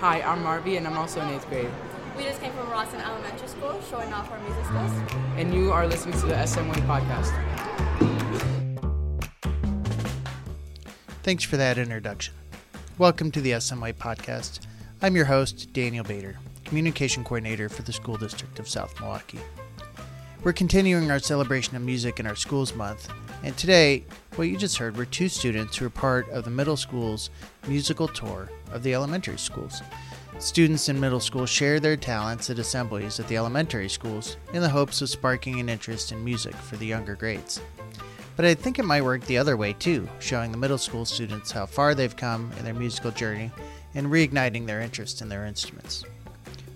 Hi, I'm Marvy, and I'm also in eighth grade. We just came from Rawson Elementary School, showing off our music skills. And you are listening to the SMY podcast. Thanks for that introduction. Welcome to the SMY podcast. I'm your host, Daniel Bader, Communication Coordinator for the School District of South Milwaukee. We're continuing our celebration of music in our schools month, and today, what you just heard were two students who are part of the middle school's musical tour of the elementary schools. Students in middle school share their talents at assemblies at the elementary schools in the hopes of sparking an interest in music for the younger grades. But I think it might work the other way too, showing the middle school students how far they've come in their musical journey and reigniting their interest in their instruments.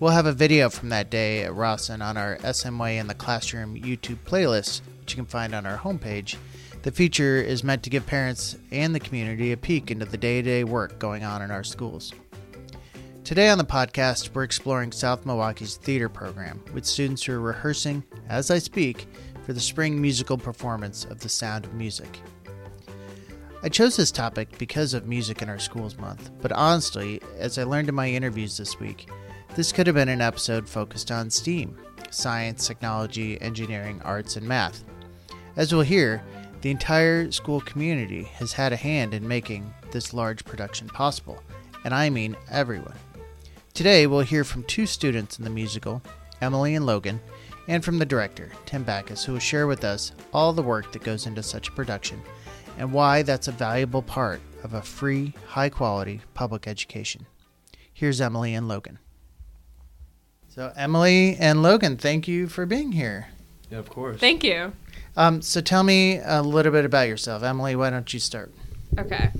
We'll have a video from that day at Rawson on our SMY in the Classroom YouTube playlist, which you can find on our homepage. The feature is meant to give parents and the community a peek into the day to day work going on in our schools. Today on the podcast, we're exploring South Milwaukee's theater program with students who are rehearsing, as I speak, for the spring musical performance of The Sound of Music. I chose this topic because of Music in Our Schools Month, but honestly, as I learned in my interviews this week, this could have been an episode focused on STEAM science, technology, engineering, arts, and math. As we'll hear, the entire school community has had a hand in making this large production possible, and I mean everyone. Today, we'll hear from two students in the musical, Emily and Logan, and from the director, Tim Backus, who will share with us all the work that goes into such a production and why that's a valuable part of a free, high quality public education. Here's Emily and Logan. So, Emily and Logan, thank you for being here. Yeah, of course. Thank you. Um, so, tell me a little bit about yourself. Emily, why don't you start? Okay.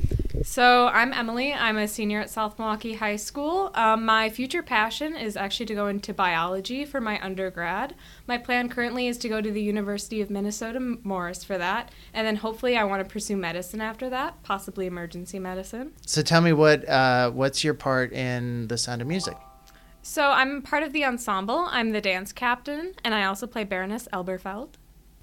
So I'm Emily. I'm a senior at South Milwaukee High School. Um, my future passion is actually to go into biology for my undergrad. My plan currently is to go to the University of Minnesota Morris for that, and then hopefully I want to pursue medicine after that, possibly emergency medicine. So tell me what uh, what's your part in The Sound of Music? So I'm part of the ensemble. I'm the dance captain, and I also play Baroness Elberfeld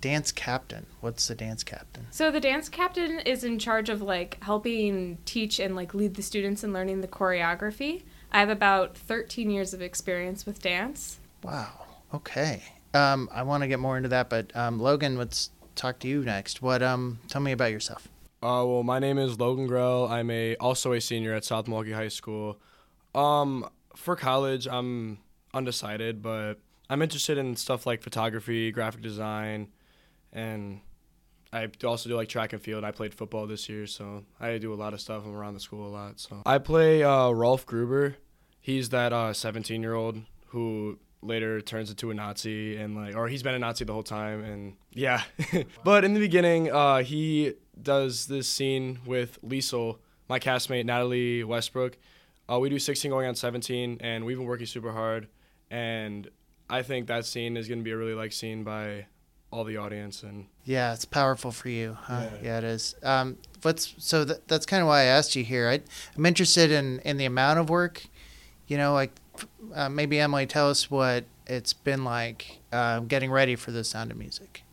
dance captain. What's the dance captain? So the dance captain is in charge of like helping teach and like lead the students in learning the choreography. I have about 13 years of experience with dance. Wow. Okay. Um, I want to get more into that, but um, Logan, let's talk to you next. What? Um, tell me about yourself. Uh, well, my name is Logan Grell. I'm a also a senior at South Milwaukee High School. Um, for college, I'm undecided, but I'm interested in stuff like photography, graphic design, and I also do like track and field. I played football this year, so I do a lot of stuff. I'm around the school a lot. So I play uh, Rolf Gruber. He's that 17 uh, year old who later turns into a Nazi and like, or he's been a Nazi the whole time. And yeah, but in the beginning, uh, he does this scene with Liesl, my castmate Natalie Westbrook. Uh, we do 16 going on 17, and we've been working super hard. And I think that scene is going to be a really like scene by all the audience and yeah it's powerful for you huh? yeah. yeah it is. Um, what's so that, that's kind of why i asked you here. I, i'm interested in in the amount of work you know like uh, maybe emily tell us what it's been like uh, getting ready for the sound of music.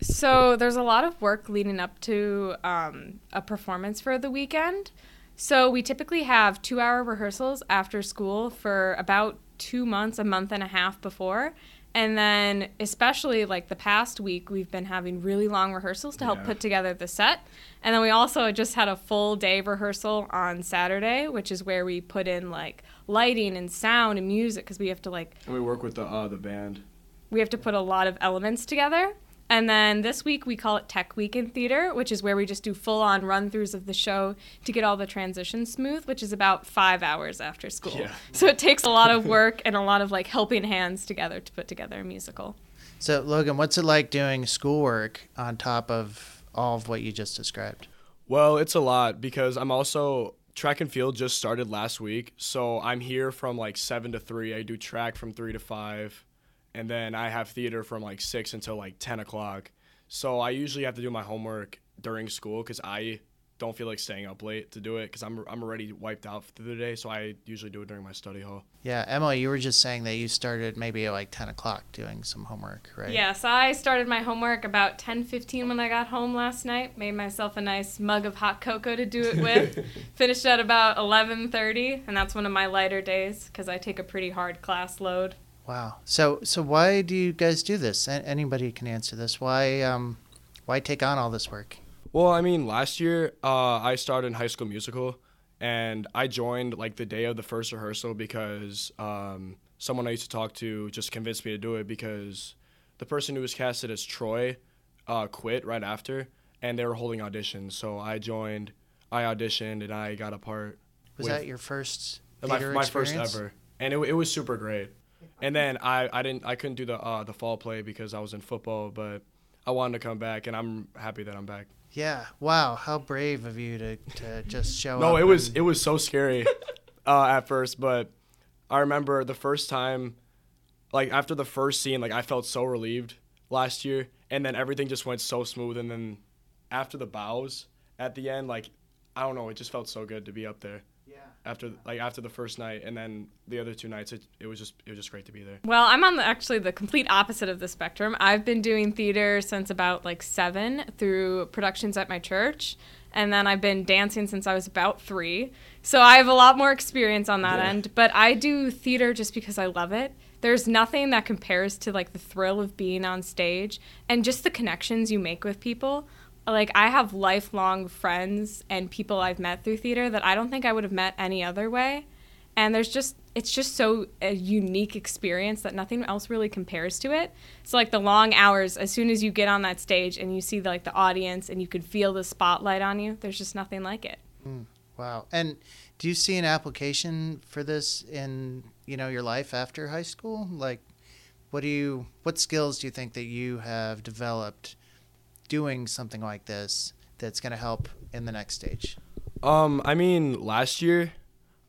So there's a lot of work leading up to um, a performance for the weekend. So we typically have two hour rehearsals after school for about two months a month and a half before and then, especially like the past week, we've been having really long rehearsals to help yeah. put together the set. And then we also just had a full day rehearsal on Saturday, which is where we put in like lighting and sound and music because we have to like. And we work with the uh, the band. We have to put a lot of elements together. And then this week we call it Tech Week in Theater, which is where we just do full on run throughs of the show to get all the transitions smooth, which is about five hours after school. Yeah. So it takes a lot of work and a lot of like helping hands together to put together a musical. So, Logan, what's it like doing schoolwork on top of all of what you just described? Well, it's a lot because I'm also track and field just started last week. So I'm here from like 7 to 3. I do track from 3 to 5 and then I have theater from like six until like ten o'clock. So I usually have to do my homework during school because I don't feel like staying up late to do it because I'm I'm already wiped out through the day. So I usually do it during my study hall. Yeah, Emily, you were just saying that you started maybe at like 10 o'clock doing some homework, right? Yes, I started my homework about 10:15 when I got home last night. Made myself a nice mug of hot cocoa to do it with. Finished at about 11:30, and that's one of my lighter days because I take a pretty hard class load. Wow. So so why do you guys do this? A- Anybody can answer this. Why um why take on all this work? Well, I mean, last year uh, I started in High School Musical, and I joined like the day of the first rehearsal because um, someone I used to talk to just convinced me to do it because the person who was casted as Troy uh, quit right after, and they were holding auditions. So I joined, I auditioned, and I got a part. Was that your first my, my first experience? ever, and it, it was super great. And then I, I didn't I couldn't do the uh, the fall play because I was in football, but I wanted to come back, and I'm happy that I'm back. Yeah. Wow, how brave of you to, to just show up. No, it was and- it was so scary uh, at first, but I remember the first time, like after the first scene, like I felt so relieved last year, and then everything just went so smooth, and then after the bows at the end, like I don't know, it just felt so good to be up there. After like after the first night, and then the other two nights, it, it was just it was just great to be there. Well, I'm on the, actually the complete opposite of the spectrum. I've been doing theater since about like seven through productions at my church. And then I've been dancing since I was about three. So I have a lot more experience on that Yeah. end. But I do theater just because I love it. There's nothing that compares to like the thrill of being on stage and just the connections you make with people. Like I have lifelong friends and people I've met through theater that I don't think I would have met any other way and there's just it's just so a unique experience that nothing else really compares to it so like the long hours as soon as you get on that stage and you see the, like the audience and you could feel the spotlight on you there's just nothing like it hmm. Wow. And do you see an application for this in, you know, your life after high school? Like what do you what skills do you think that you have developed doing something like this that's going to help in the next stage? Um, I mean, last year,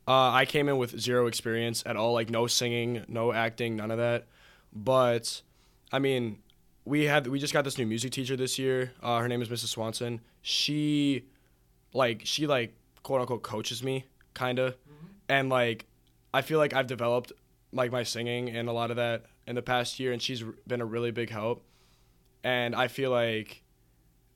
uh, I came in with zero experience at all, like no singing, no acting, none of that. But, I mean, we had we just got this new music teacher this year. Uh, her name is Mrs. Swanson. She, like, she like quote unquote coaches me, kinda, and like, I feel like I've developed like my singing and a lot of that in the past year, and she's been a really big help. And I feel like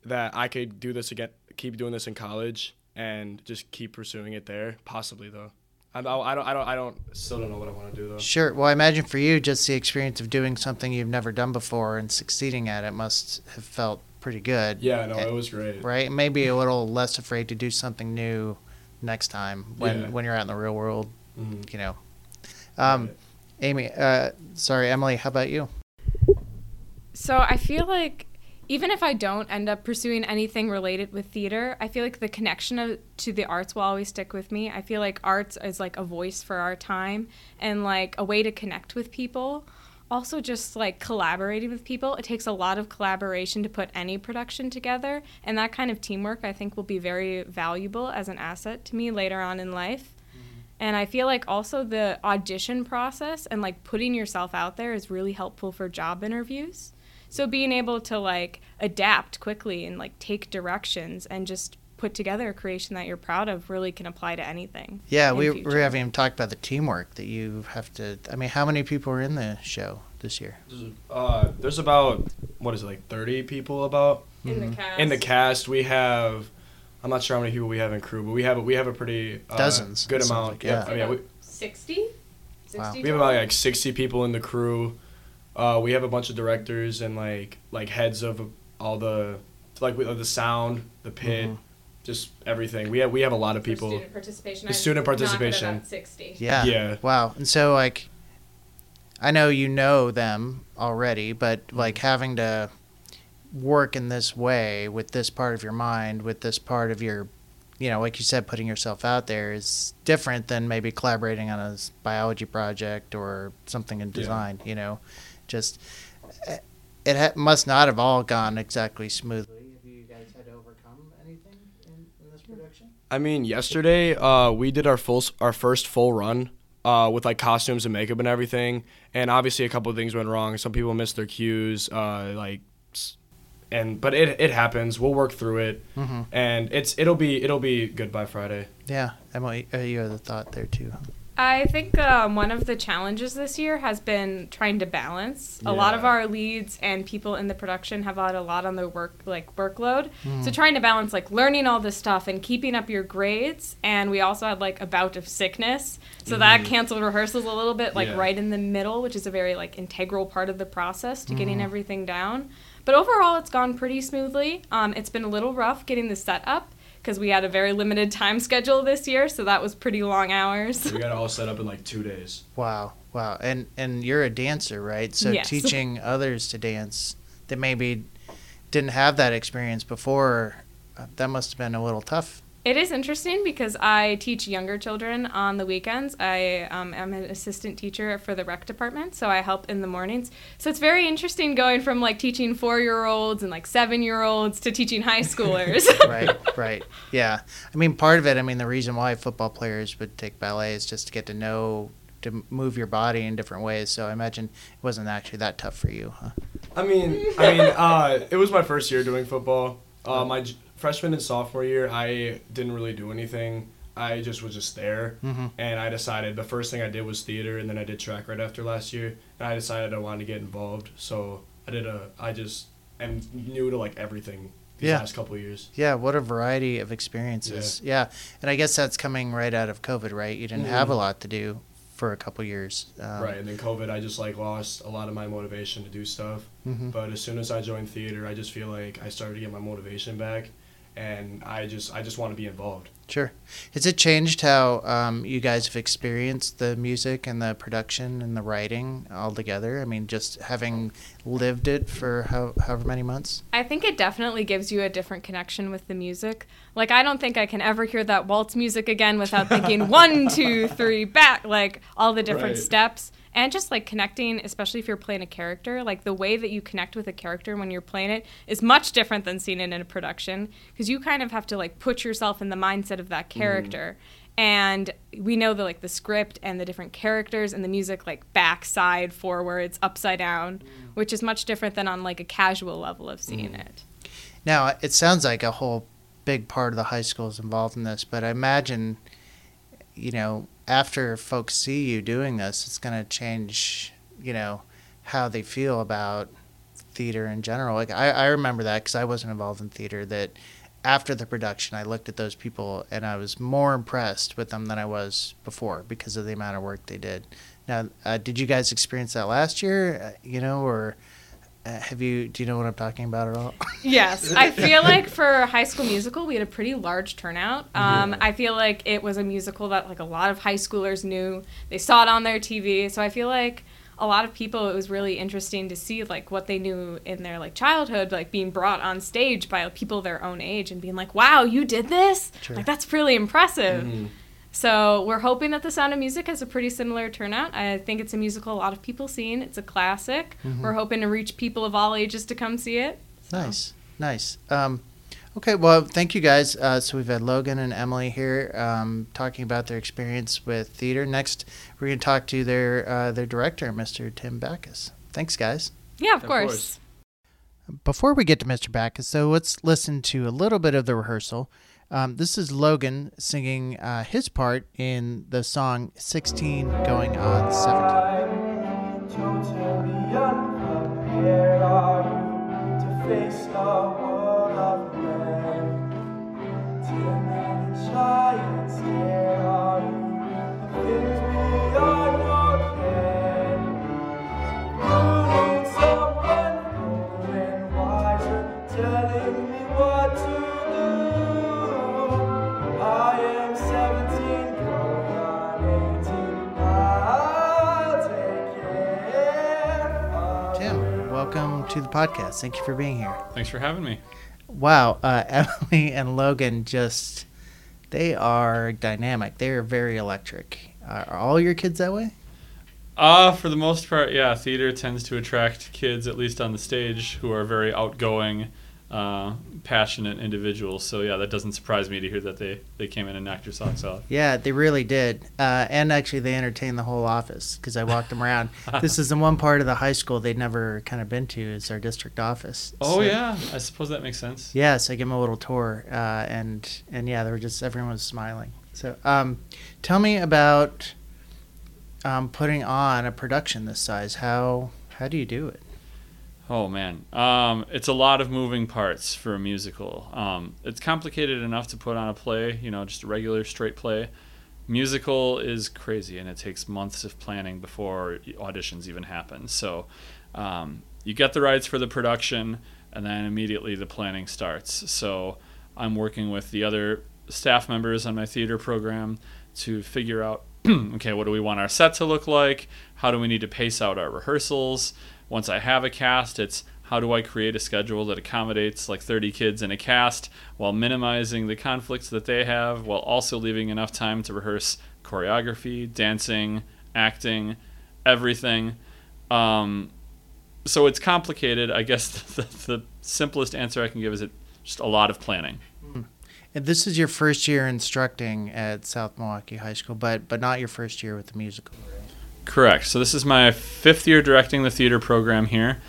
that I could do this again, keep doing this in college, and just keep pursuing it there. Possibly though, I, I, I don't, I don't, I don't, still don't know what I want to do though. Sure. Well, I imagine for you, just the experience of doing something you've never done before and succeeding at it must have felt pretty good. Yeah, no, Eh, it was great. Right? Maybe a little less afraid to do something new next time when, Yeah. when you're out in the real world, Mhm. you know. Um, Right. Amy, uh, sorry, Emily, how about you? so i feel like even if i don't end up pursuing anything related with theater i feel like the connection of, to the arts will always stick with me. I feel like arts is like a voice for our time and like a way to connect with people. Also just like collaborating with people it takes a lot of collaboration to put any production together and that kind of teamwork i think will be very valuable as an asset to me later on in life. Mm-hmm. And i feel like also the audition process and like putting yourself out there is really helpful for job interviews so being able to like adapt quickly and like take directions and just put together a creation that you're proud of really can apply to anything Yeah, we, future. we haven't even talked about the teamwork that you have to. I mean, how many people are in the show this year? There's, uh, there's about what is it like 30 people about in the cast in the cast. We have, I'm not sure how many people we have in crew, but we have we have a pretty uh, Dozens, good amount. like, yeah, yeah. I mean, we, 60 Wow. we have about like 60 people in the crew. Uh, we have a bunch of directors and like like heads of all the like with the sound, the pit, Mhm. just everything. We have we have a lot of people. student participation The student participation. about 60 Yeah. Yeah. Wow. And so, like, I know you know them already, but like having to work in this way with this part of your mind, with this part of your, you know, like you said, putting yourself out there is different than maybe collaborating on a biology project or something in Yeah. design. You know, just it ha- must not have all gone exactly smoothly. Have you guys had to overcome anything in, in this production? I mean, yesterday uh, we did our full our first full run uh, with like costumes and makeup and everything, and obviously a couple of things went wrong. Some people missed their cues. Uh, like and but it it happens. We'll work through it, Mm-hmm. and it's it'll be it'll be good by Friday. Yeah, Emily, you had a thought there too. I think um, one of the challenges this year has been trying to balance. A lot of our leads and people in the production have had a lot on their work like workload. Mm. So trying to balance like learning all this stuff and keeping up your grades. And we also had like a bout of sickness, so that canceled rehearsals a little bit, like Yeah. right in the middle, which is a very like integral part of the process to getting Mhm. everything down. But overall, it's gone pretty smoothly. Um, it's been a little rough getting the set up because we had a very limited time schedule this year, so that was pretty long hours. We got it all set up in like two days. Wow, wow, and and you're a dancer, right? So Yes. teaching others to dance that maybe didn't have that experience before, uh, that must have been a little tough. It is interesting because I teach younger children on the weekends. I um, am an assistant teacher for the rec department, so I help in the mornings. So it's very interesting going from like teaching four year olds and like seven year olds to teaching high schoolers. right, right. Yeah. I mean, part of it, I mean, the reason why football players would take ballet is just to get to know, to move your body in different ways. So I imagine it wasn't actually that tough for you, huh? I mean, I mean, uh, it was my first year doing football. Uh, my j- freshman and sophomore year, I didn't really do anything. I just was just there, Mm-hmm. and I decided the first thing I did was theater, and then I did track right after last year, and I decided I wanted to get involved. So I did a, I just am new to like everything these Yeah. last couple of years. Yeah, what a variety of experiences. Yeah. And I guess that's coming right out of COVID, right? You didn't have a Mhm. lot to do for a couple years. Um, right, and then COVID, I just like lost a lot of my motivation to do stuff. mhm. But as soon as I joined theater, I just feel like I started to get my motivation back, and I just I just want to be involved. Sure. Has it changed how um, you guys have experienced the music and the production and the writing all together? I mean, just having lived it for how, however many months? I think it definitely gives you a different connection with the music. Like, I don't think I can ever hear that waltz music again without thinking one, two, three, back, like all the different Right. steps. And just like connecting, especially if you're playing a character, like the way that you connect with a character when you're playing it is much different than seeing it in a production because you kind of have to like put yourself in the mindset of that mm-hmm. character. And we know the like the script and the different characters and the music like back, side, forwards, upside down, mm. which is much different than on like a casual level of seeing mm. it. Now, it sounds like a whole big part of the high school is involved in this, but I imagine, you know, after folks see you doing this, it's going to change, you know, how they feel about theater in general. Like, I, I remember that because I wasn't involved in theater, that after the production, I looked at those people and I was more impressed with them than I was before because of the amount of work they did. Now, uh, did you guys experience that last year, uh, you know, or uh, have you, do you know what I'm talking about at all? Yes, I feel like for High School Musical, we had a pretty large turnout. Um, I feel like it was a musical that like a lot of high schoolers knew. They saw it on their TV, so I feel like a lot of people it was really interesting to see like what they knew in their like childhood like being brought on stage by people their own age and being like wow you did this Sure. like that's really impressive Mhm. So we're hoping that the sound of music has a pretty similar turnout i think it's a musical a lot of people seen it's a classic Mhm. we're hoping to reach people of all ages to come see it So- Nice, nice. Um, okay, well, thank you guys. Uh, so we've had Logan and Emily here um, talking about their experience with theater. Next, we're going to talk to their uh, their director, Mr. Tim Backus. Thanks, guys. yeah of Of course. course. Before we get to Mr. Backus, so let's listen to a little bit of the rehearsal. Um, this is Logan singing uh, his part in the song 16 going on 17. To the podcast. Thank you for being here. Thanks for having me. Wow, uh, Emily and Logan just, they are dynamic. They are very electric. Uh, are all your kids that way? Uh, for the most part, yeah, theater tends to attract kids, at least on the stage, who are very outgoing, uh, passionate individuals. So yeah, that doesn't surprise me to hear that they they came in and knocked your socks off. Yeah, they really did. Uh, and actually, they entertained the whole office because I walked them around. this is the one part of the high school they'd never kind of been to is our district office. Oh So- yeah, I suppose that makes sense. Yes, I gave them a little tour, uh, and and yeah, they were just everyone was smiling. So, um, tell me about um, putting on a production this size. How how do you do it? Oh man, um, it's a lot of moving parts for a musical. Um, it's complicated enough to put on a play, you know, just a regular straight play. Musical is crazy, and it takes months of planning before auditions even happen. So, um, you get the rights for the production, and then immediately the planning starts. So, I'm working with the other staff members on my theater program to figure out okay, what do we want our set to look like? How do we need to pace out our rehearsals? Once I have a cast, it's how do I create a schedule that accommodates like 30 kids in a cast while minimizing the conflicts that they have, while also leaving enough time to rehearse choreography, dancing, acting, everything. Um, so it's complicated. I guess the, the simplest answer I can give is it just a lot of planning. And this is your first year instructing at South Milwaukee High School, but but not your first year with the musical. Correct. So this is my fifth year directing the theater program here,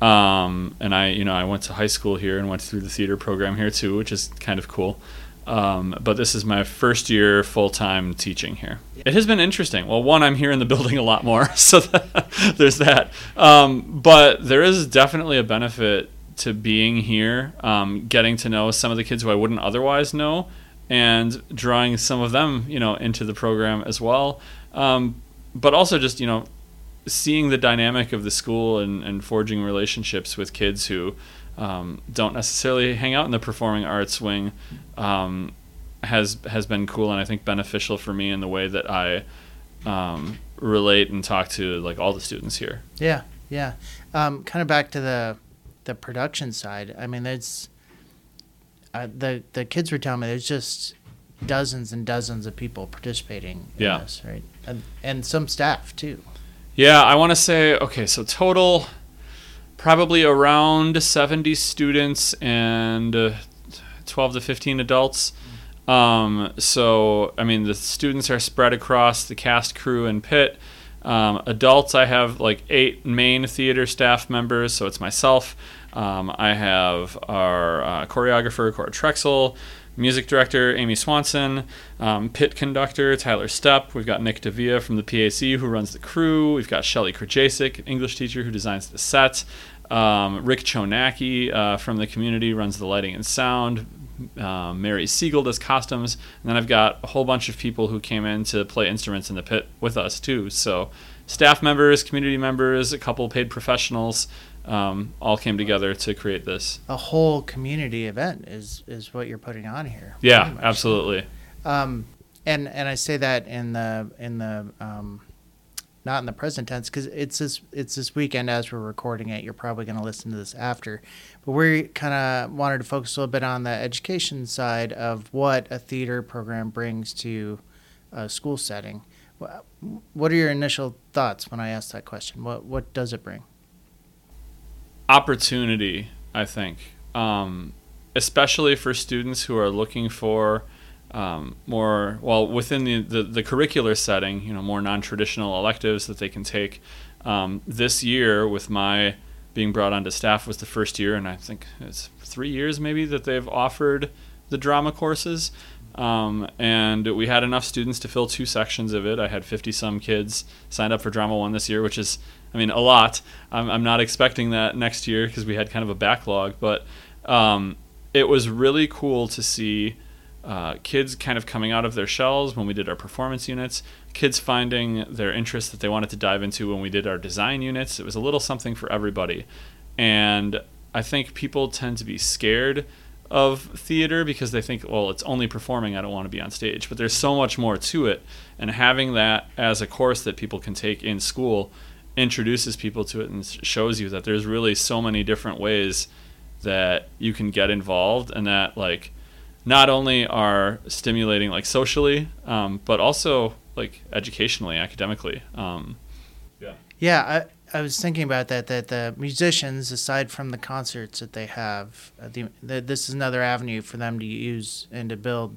um, and I, you know, I went to high school here and went through the theater program here too, which is kind of cool. Um, but this is my first year full time teaching here. It has been interesting. Well, one, I'm here in the building a lot more, so that, there's that. Um, but there is definitely a benefit to being here, um, getting to know some of the kids who I wouldn't otherwise know, and drawing some of them, you know, into the program as well. Um, but also just you know seeing the dynamic of the school and, and forging relationships with kids who um, don't necessarily hang out in the performing arts wing um, has has been cool and I think beneficial for me in the way that I um, relate and talk to like all the students here. Yeah, yeah. Um, kind of back to the the production side. I mean, there's uh, the the kids were telling me there's just dozens and dozens of people participating in Yeah. this, right? And and some staff too. Yeah, I want to say okay, so total probably around 70 students and uh, 12 to 15 adults. Um, so, I mean, the students are spread across the cast, crew, and pit. Um, adults, I have like eight main theater staff members, so it's myself. Um, I have our uh, choreographer, Cora Trexel, music director, Amy Swanson, um, pit conductor, Tyler Stepp. We've got Nick Davia from the PAC who runs the crew. We've got Shelly Krajacek, English teacher who designs the set. Um, Rick Chonaki uh, from the community runs the lighting and sound. Um, Mary Siegel does costumes, and then I've got a whole bunch of people who came in to play instruments in the pit with us too. So, staff members, community members, a couple paid professionals, um, all came together to create this. A whole community event is is what you're putting on here. Yeah, absolutely. Um, and and I say that in the in the um, not in the present tense because it's this it's this weekend as we're recording it. You're probably going to listen to this after, but we kind of wanted to focus a little bit on the education side of what a theater program brings to a school setting. What are your initial thoughts when I asked that question? What what does it bring? Opportunity, I think, um, especially for students who are looking for um, more, well, within the, the, the curricular setting, you know, more non traditional electives that they can take. Um, this year, with my being brought onto staff, was the first year, and I think it's three years maybe that they've offered the drama courses. Um, and we had enough students to fill two sections of it. I had 50 some kids signed up for drama one this year, which is, I mean, a lot. I'm, I'm not expecting that next year because we had kind of a backlog, but um, it was really cool to see uh, kids kind of coming out of their shells when we did our performance units, kids finding their interest that they wanted to dive into when we did our design units. It was a little something for everybody. And I think people tend to be scared of theater because they think, well, it's only performing. I don't want to be on stage. But there's so much more to it. And having that as a course that people can take in school introduces people to it and shows you that there's really so many different ways that you can get involved and that, like, not only are stimulating like socially, um, but also like educationally, academically. Um, Yeah, I I was thinking about that. That the musicians, aside from the concerts that they have, uh, the, the, this is another avenue for them to use and to build,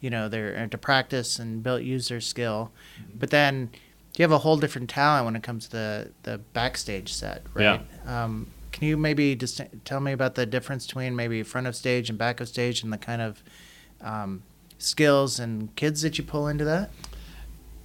you know, their and to practice and build use their skill. But then you have a whole different talent when it comes to the the backstage set, right? Um, can you maybe just tell me about the difference between maybe front of stage and back of stage and the kind of um, skills and kids that you pull into that?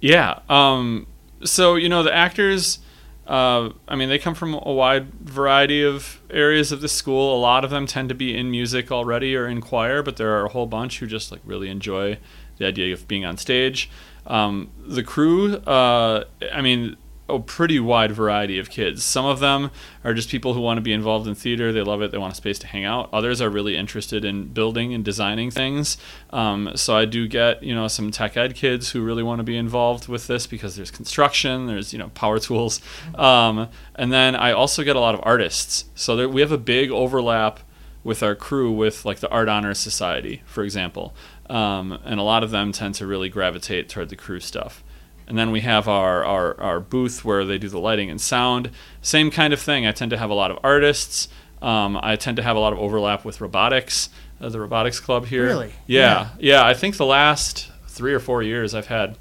Yeah. Um, so you know the actors. Uh, I mean, they come from a wide variety of areas of the school. A lot of them tend to be in music already or in choir, but there are a whole bunch who just like really enjoy the idea of being on stage. Um, the crew, uh, I mean, a pretty wide variety of kids. Some of them are just people who want to be involved in theater. They love it. They want a space to hang out. Others are really interested in building and designing things. Um, so I do get you know some tech ed kids who really want to be involved with this because there's construction, there's you know power tools, um, and then I also get a lot of artists. So there, we have a big overlap with our crew with like the Art Honor Society, for example. Um, and a lot of them tend to really gravitate toward the crew stuff. And then we have our, our, our booth where they do the lighting and sound. Same kind of thing. I tend to have a lot of artists. Um, I tend to have a lot of overlap with robotics, uh, the robotics club here. Really? Yeah, yeah. I think the last three or four years I've had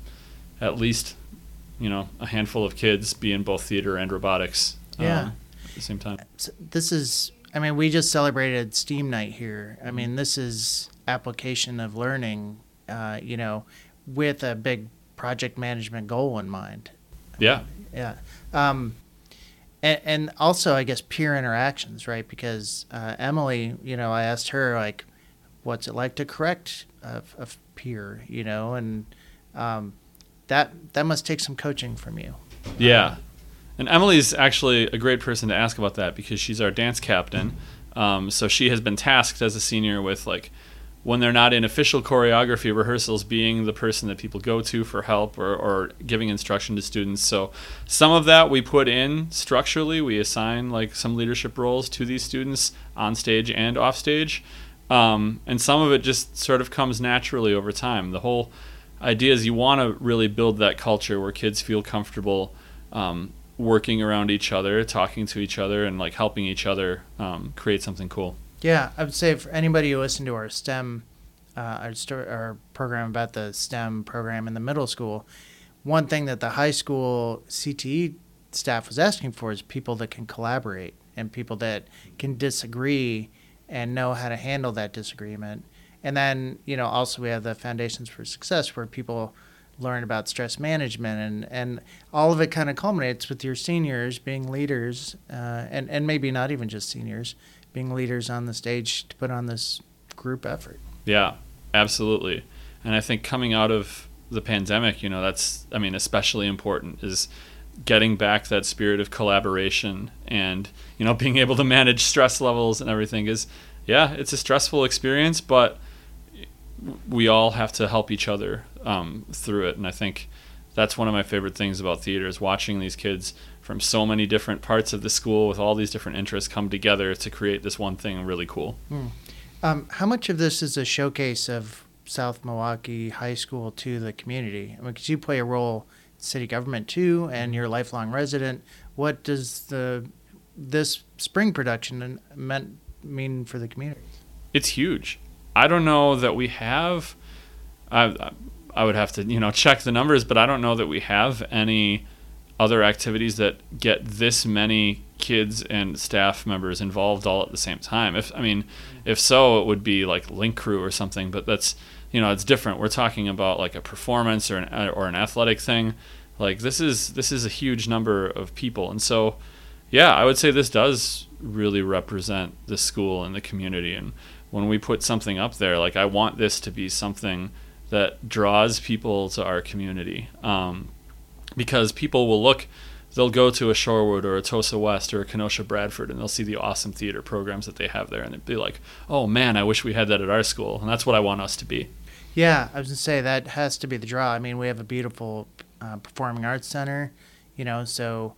at least, you know, a handful of kids be in both theater and robotics. um, Yeah. at the same time. this is i mean we just celebrated steam night here i mean this is application of learning uh, you know with a big project management goal in mind Yeah. yeah um, and, and also i guess peer interactions right because uh, emily you know i asked her like what's it like to correct a, a peer you know and um, that that must take some coaching from you Yeah. And Emily's actually a great person to ask about that because she's our dance captain. Um, so she has been tasked as a senior with like when they're not in official choreography rehearsals being the person that people go to for help or, or giving instruction to students. So some of that we put in structurally. We assign like some leadership roles to these students on stage and off stage. Um, and some of it just sort of comes naturally over time. The whole idea is you want to really build that culture where kids feel comfortable um, working around each other, talking to each other, and like helping each other um, create something cool. Yeah, I would say for anybody who listened to our STEM, uh, our, our program about the STEM program in the middle school, one thing that the high school CTE staff was asking for is people that can collaborate and people that can disagree and know how to handle that disagreement. And then, you know, also we have the Foundations for Success where people learn about stress management and, and all of it kind of culminates with your seniors being leaders uh, and, and maybe not even just seniors being leaders on the stage to put on this group effort. Yeah, absolutely. And I think coming out of the pandemic, you know, that's, I mean, especially important is getting back that spirit of collaboration and, you know, being able to manage stress levels and everything is, yeah, it's a stressful experience, but we all have to help each other um, through it. And I think that's one of my favorite things about theater is watching these kids from so many different parts of the school with all these different interests come together to create this one thing really cool. Um, how much of this is a showcase of South Milwaukee High School to the community? I mean, because you play a role in city government too, and you're a lifelong resident. What does the this spring production meant mean for the community? it's huge. I don't know that we have. I I would have to you know check the numbers, but I don't know that we have any other activities that get this many kids and staff members involved all at the same time. If I mean, if so, it would be like Link Crew or something. But that's you know it's different. We're talking about like a performance or an or an athletic thing. Like this is this is a huge number of people, and so yeah, I would say this does really represent the school and the community. And when we put something up there, like I want this to be something that draws people to our community, um, because people will look, they'll go to a Shorewood or a Tosa West or a Kenosha Bradford, and they'll see the awesome theater programs that they have there, and they'll be like, "Oh man, I wish we had that at our school," and that's what I want us to be. Yeah, I was gonna say that has to be the draw. I mean, we have a beautiful uh, performing arts center, you know, so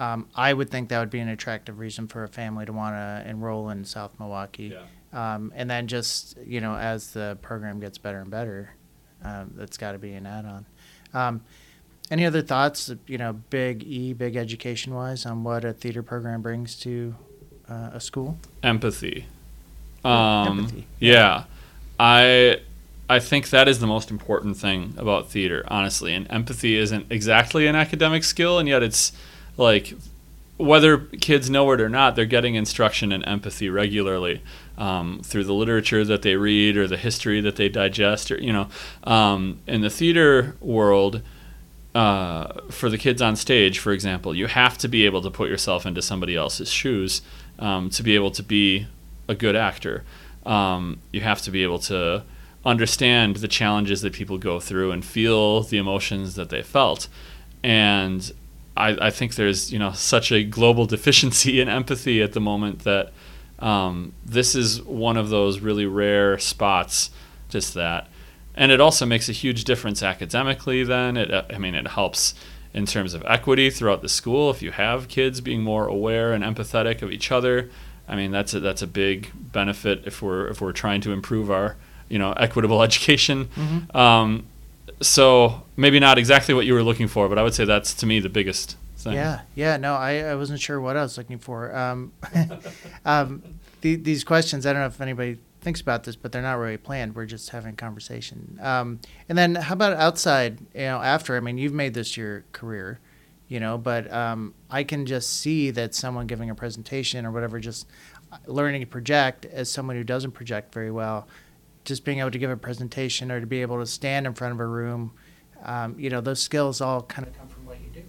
um, I would think that would be an attractive reason for a family to want to enroll in South Milwaukee. Um, and then just you know, as the program gets better and better, um, that's got to be an add-on. Um, any other thoughts? You know, big E, big education wise, on what a theater program brings to uh, a school. empathy. Um, empathy. Yeah, I I think that is the most important thing about theater, honestly. And empathy isn't exactly an academic skill, and yet it's like whether kids know it or not, they're getting instruction in empathy regularly um, through the literature that they read or the history that they digest, or you know, um, in the theater world. Uh, for the kids on stage, for example, you have to be able to put yourself into somebody else's shoes um, to be able to be a good actor. Um, you have to be able to understand the challenges that people go through and feel the emotions that they felt. And I, I think there's you know such a global deficiency in empathy at the moment that um, this is one of those really rare spots. Just that, and it also makes a huge difference academically. Then it, I mean, it helps in terms of equity throughout the school. If you have kids being more aware and empathetic of each other, I mean, that's a, that's a big benefit if we're if we're trying to improve our you know equitable education. Um, so maybe not exactly what you were looking for, but I would say that's to me the biggest thing. Yeah, yeah. No, I, I wasn't sure what I was looking for. Um, um, the, these questions, I don't know if anybody thinks about this, but they're not really planned. We're just having a conversation. Um, and then how about outside? You know, after I mean, you've made this your career, you know, but um, I can just see that someone giving a presentation or whatever, just learning to project as someone who doesn't project very well, just being able to give a presentation or to be able to stand in front of a room, um, you know, those skills all kind of come from what you do.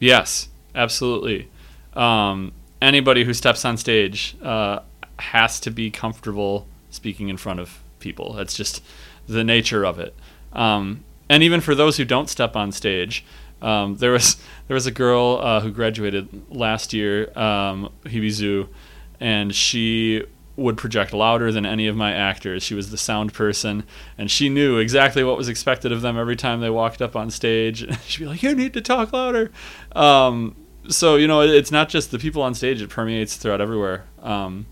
Yes, absolutely. Um, anybody who steps on stage uh, has to be comfortable speaking in front of people. That's just the nature of it. Um, and even for those who don't step on stage, um, there was there was a girl uh, who graduated last year, um, Hebe Zhu, and she would project louder than any of my actors. She was the sound person, and she knew exactly what was expected of them every time they walked up on stage. She'd be like, "You need to talk louder." Um, so you know, it's not just the people on stage; it permeates throughout everywhere. Um,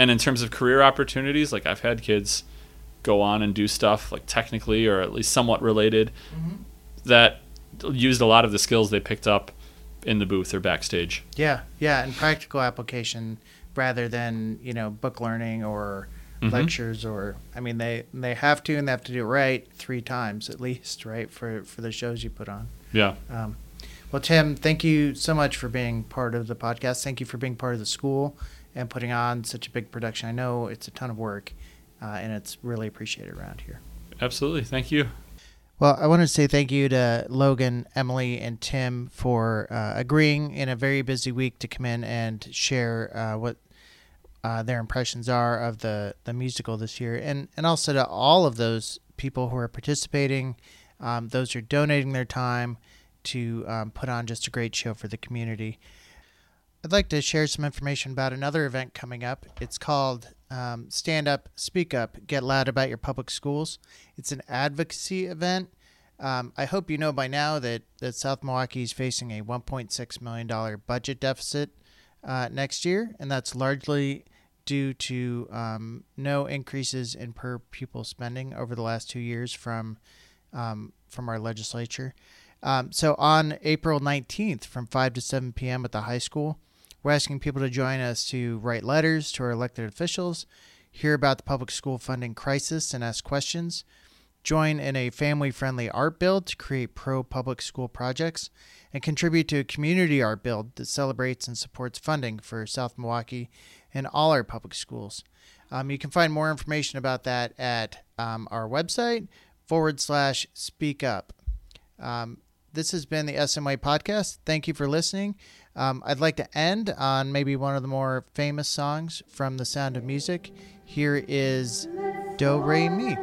and in terms of career opportunities, like I've had kids go on and do stuff like technically or at least somewhat related that used a lot of the skills they picked up in the booth or backstage. Yeah, yeah, and practical application rather than you know book learning or Mhm. lectures or I mean they they have to and they have to do it right three times at least right for for the shows you put on. Yeah. Um, well, Tim, thank you so much for being part of the podcast. Thank you for being part of the school and putting on such a big production. I know it's a ton of work, uh, and it's really appreciated around here. Absolutely. Thank you. Well, I want to say thank you to Logan, Emily, and Tim for uh, agreeing in a very busy week to come in and share uh, what uh, their impressions are of the, the musical this year, and and also to all of those people who are participating, um, those who are donating their time to um, put on just a great show for the community. I'd like to share some information about another event coming up. It's called um, Stand Up, Speak Up, Get Loud About Your Public Schools. It's an advocacy event. Um, I hope you know by now that, that South Milwaukee is facing a $1.6 million budget deficit uh, next year, and that's largely due to um, no increases in per pupil spending over the last two years from um, from our legislature. Um, so on April 19th from 5 to 7 p.m. at the high school, we're asking people to join us to write letters to our elected officials, hear about the public school funding crisis, and ask questions. Join in a family friendly art build to create pro public school projects, and contribute to a community art build that celebrates and supports funding for South Milwaukee and all our public schools. Um, you can find more information about that at um, our website forward slash speak up. Um, this has been the SMY podcast. Thank you for listening. Um, I'd like to end on maybe one of the more famous songs from The Sound of Music. Here is Do Re Mi.